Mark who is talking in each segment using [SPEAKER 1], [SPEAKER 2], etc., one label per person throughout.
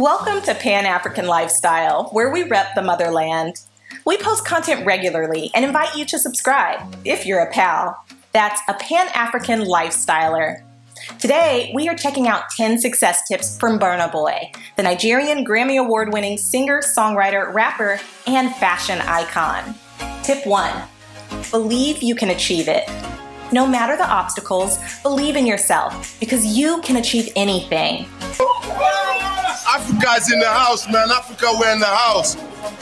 [SPEAKER 1] Welcome to Pan African Lifestyle, where we rep the motherland. We post content regularly and invite you to subscribe if you're a pal. That's a Pan African Lifestyler. Today, we are checking out 10 success tips from Burna Boy, the Nigerian Grammy Award winning singer, songwriter, rapper, and fashion icon. Tip 1 Believe you can achieve it. No matter the obstacles, believe in yourself because you can achieve anything.
[SPEAKER 2] Africa's in the house, man. Africa, we're in the house.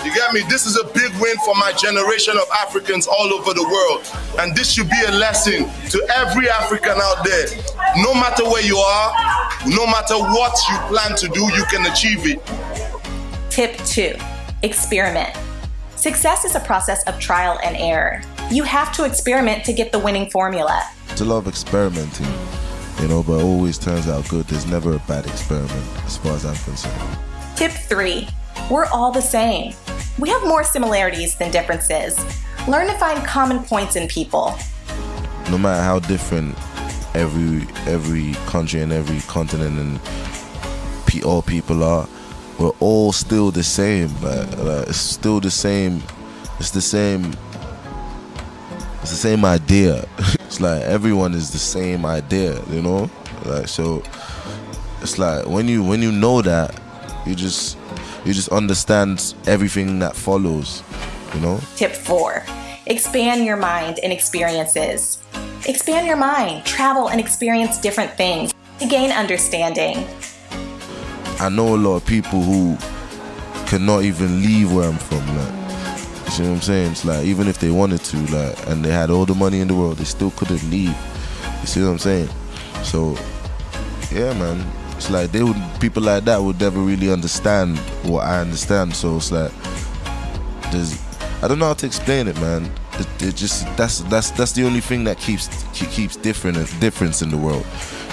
[SPEAKER 2] You get me? This is a big win for my generation of Africans all over the world. And this should be a lesson to every African out there. No matter where you are, no matter what you plan to do, you can achieve it.
[SPEAKER 1] Tip 2 Experiment. Success is a process of trial and error. You have to experiment to get the winning formula.
[SPEAKER 3] It's a lot of experimenting, you know, but it always turns out good. There's never a bad experiment as far as I'm concerned.
[SPEAKER 1] Tip 3 We're all the same. We have more similarities than differences. Learn to find common points in people.
[SPEAKER 3] No matter how different every every country and every continent and pe- all people are, we're all still the same. Like, like, it's still the same. It's the same. It's the same idea. it's like everyone is the same idea, you know. Like so, it's like when you when you know that, you just you just understand everything that follows, you know.
[SPEAKER 1] Tip 4 Expand your mind and experiences. Expand your mind, travel, and experience different things to gain understanding.
[SPEAKER 3] I know a lot of people who cannot even leave where I'm from. Like, you see what I'm saying? It's like even if they wanted to, like, and they had all the money in the world, they still couldn't leave. You see what I'm saying? So, yeah, man. It's like they would people like that would never really understand what I understand. So it's like there's I don't know how to explain it, man. It, it just that's that's that's the only thing that keeps keeps different difference in the world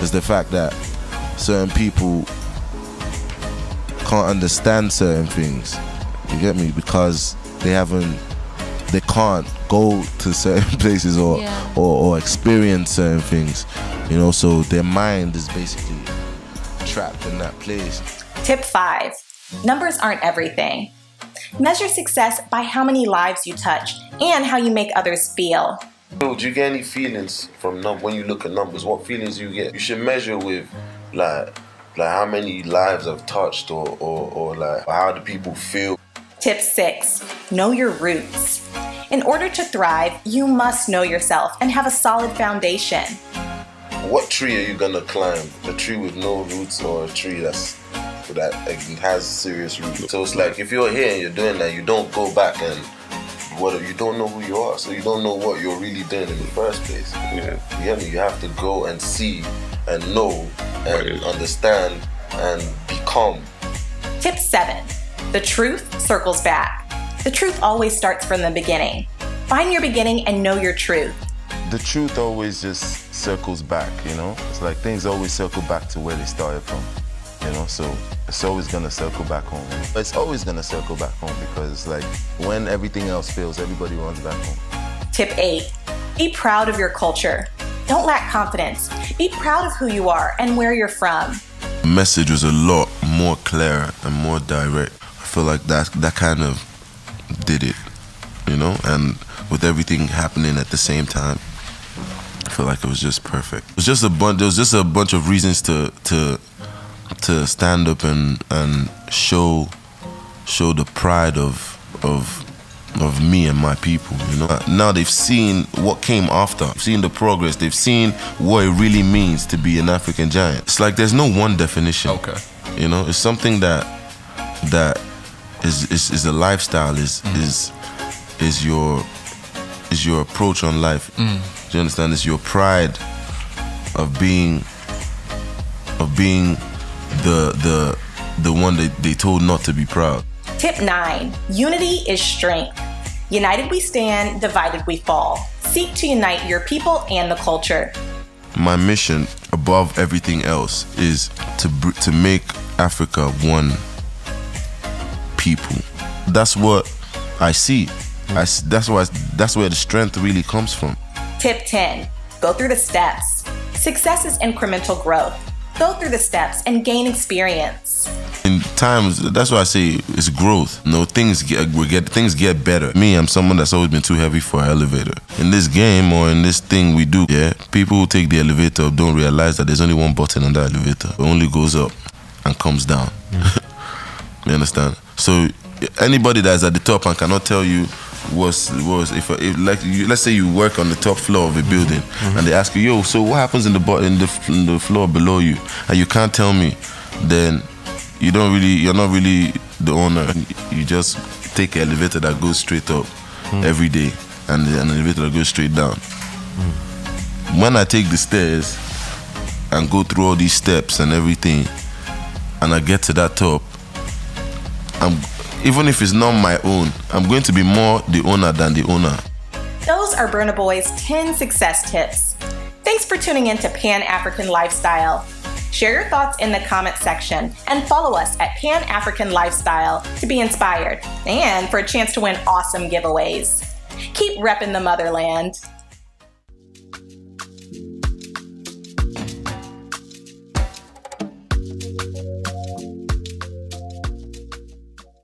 [SPEAKER 3] is the fact that certain people can't understand certain things. You get me? Because they haven't, they can't go to certain places or
[SPEAKER 4] Yeah.
[SPEAKER 3] or, or experience certain things. You know, so their mind is basically trapped in that place.
[SPEAKER 1] Tip 5 Numbers aren't everything. Measure success by how many lives you touch and how you make others feel.
[SPEAKER 5] Do you get any feelings from num- when you look at numbers? What feelings do you get? You should measure with like like how many lives I've touched or or, or like how do people feel.
[SPEAKER 1] Tip 6 Know your roots. In order to thrive, you must know yourself and have a solid foundation.
[SPEAKER 5] What tree are you gonna climb? A tree with no roots or a tree that's that has serious roots? So it's like if you're here and you're doing that, you don't go back and what you don't know who you are, so you don't know what you're really doing in the first place.
[SPEAKER 6] Yeah.
[SPEAKER 5] You get? You have to go and see and know and
[SPEAKER 6] Right.
[SPEAKER 5] understand and become.
[SPEAKER 1] Tip 7 The truth circles back. The truth always starts from the beginning. Find your beginning and know your truth.
[SPEAKER 3] The truth always just circles back, you know? It's like things always circle back to where they started from, you know? So it's always gonna circle back home. It's always gonna circle back home because it's like when everything else fails, everybody runs back home.
[SPEAKER 1] Tip 8 Be proud of your culture. Don't lack confidence. Be proud of who you are and where you're from.
[SPEAKER 3] The message was a lot more clear and more direct. I feel like that that kind of did it, you know, and with everything happening at the same time, I feel like it was just perfect. It was just a bunch. There was just a bunch of reasons to to to stand up and and show show the pride of of of me and my people. You know, now they've seen what came after, seen the progress. They've seen what it really means to be an African giant. It's like there's no one definition.
[SPEAKER 6] Okay.
[SPEAKER 3] You know, it's something that that is is, is a lifestyle. Is mm. is is your is your approach on life. Mm. Do you understand? It's your pride of being of being the the the one that they told not to be proud.
[SPEAKER 1] Tip 9 Unity is strength. United we stand, divided we fall. Seek to unite your people and the culture.
[SPEAKER 3] My mission above everything else is to br- to make Africa one people. That's what I see. I s that's why that's where the strength really comes from.
[SPEAKER 1] Tip 10 Go through the steps. Success is incremental growth. Go through the steps and gain experience.
[SPEAKER 3] In times, that's why I say it's growth. You know, things get we get things get better. Me, I'm someone that's always been too heavy for an elevator. In this game or in this thing we do, yeah, people who take the elevator up don't realize that there's only one button on that elevator. It only goes up and comes down. Mm. You understand? So anybody that's at the top and cannot tell you was was if, if like you, let's say you work on the top floor of a building
[SPEAKER 4] Mm-hmm.
[SPEAKER 3] and they ask you yo so what happens in the bo- in the in the floor below you and you can't tell me then you don't really you're not really the owner you just take an elevator that goes straight up
[SPEAKER 4] Mm.
[SPEAKER 3] every day and an elevator that goes straight down
[SPEAKER 4] Mm.
[SPEAKER 3] when I take the stairs and go through all these steps and everything and I get to that top I'm even if it's not my own, I'm going to be more the owner than the owner.
[SPEAKER 1] Those are Burna Boy's 10 success tips. Thanks for tuning in to Pan African Lifestyle. Share your thoughts in the comment section and follow us at Pan African Lifestyle to be inspired and for a chance to win awesome giveaways. Keep repping the motherland.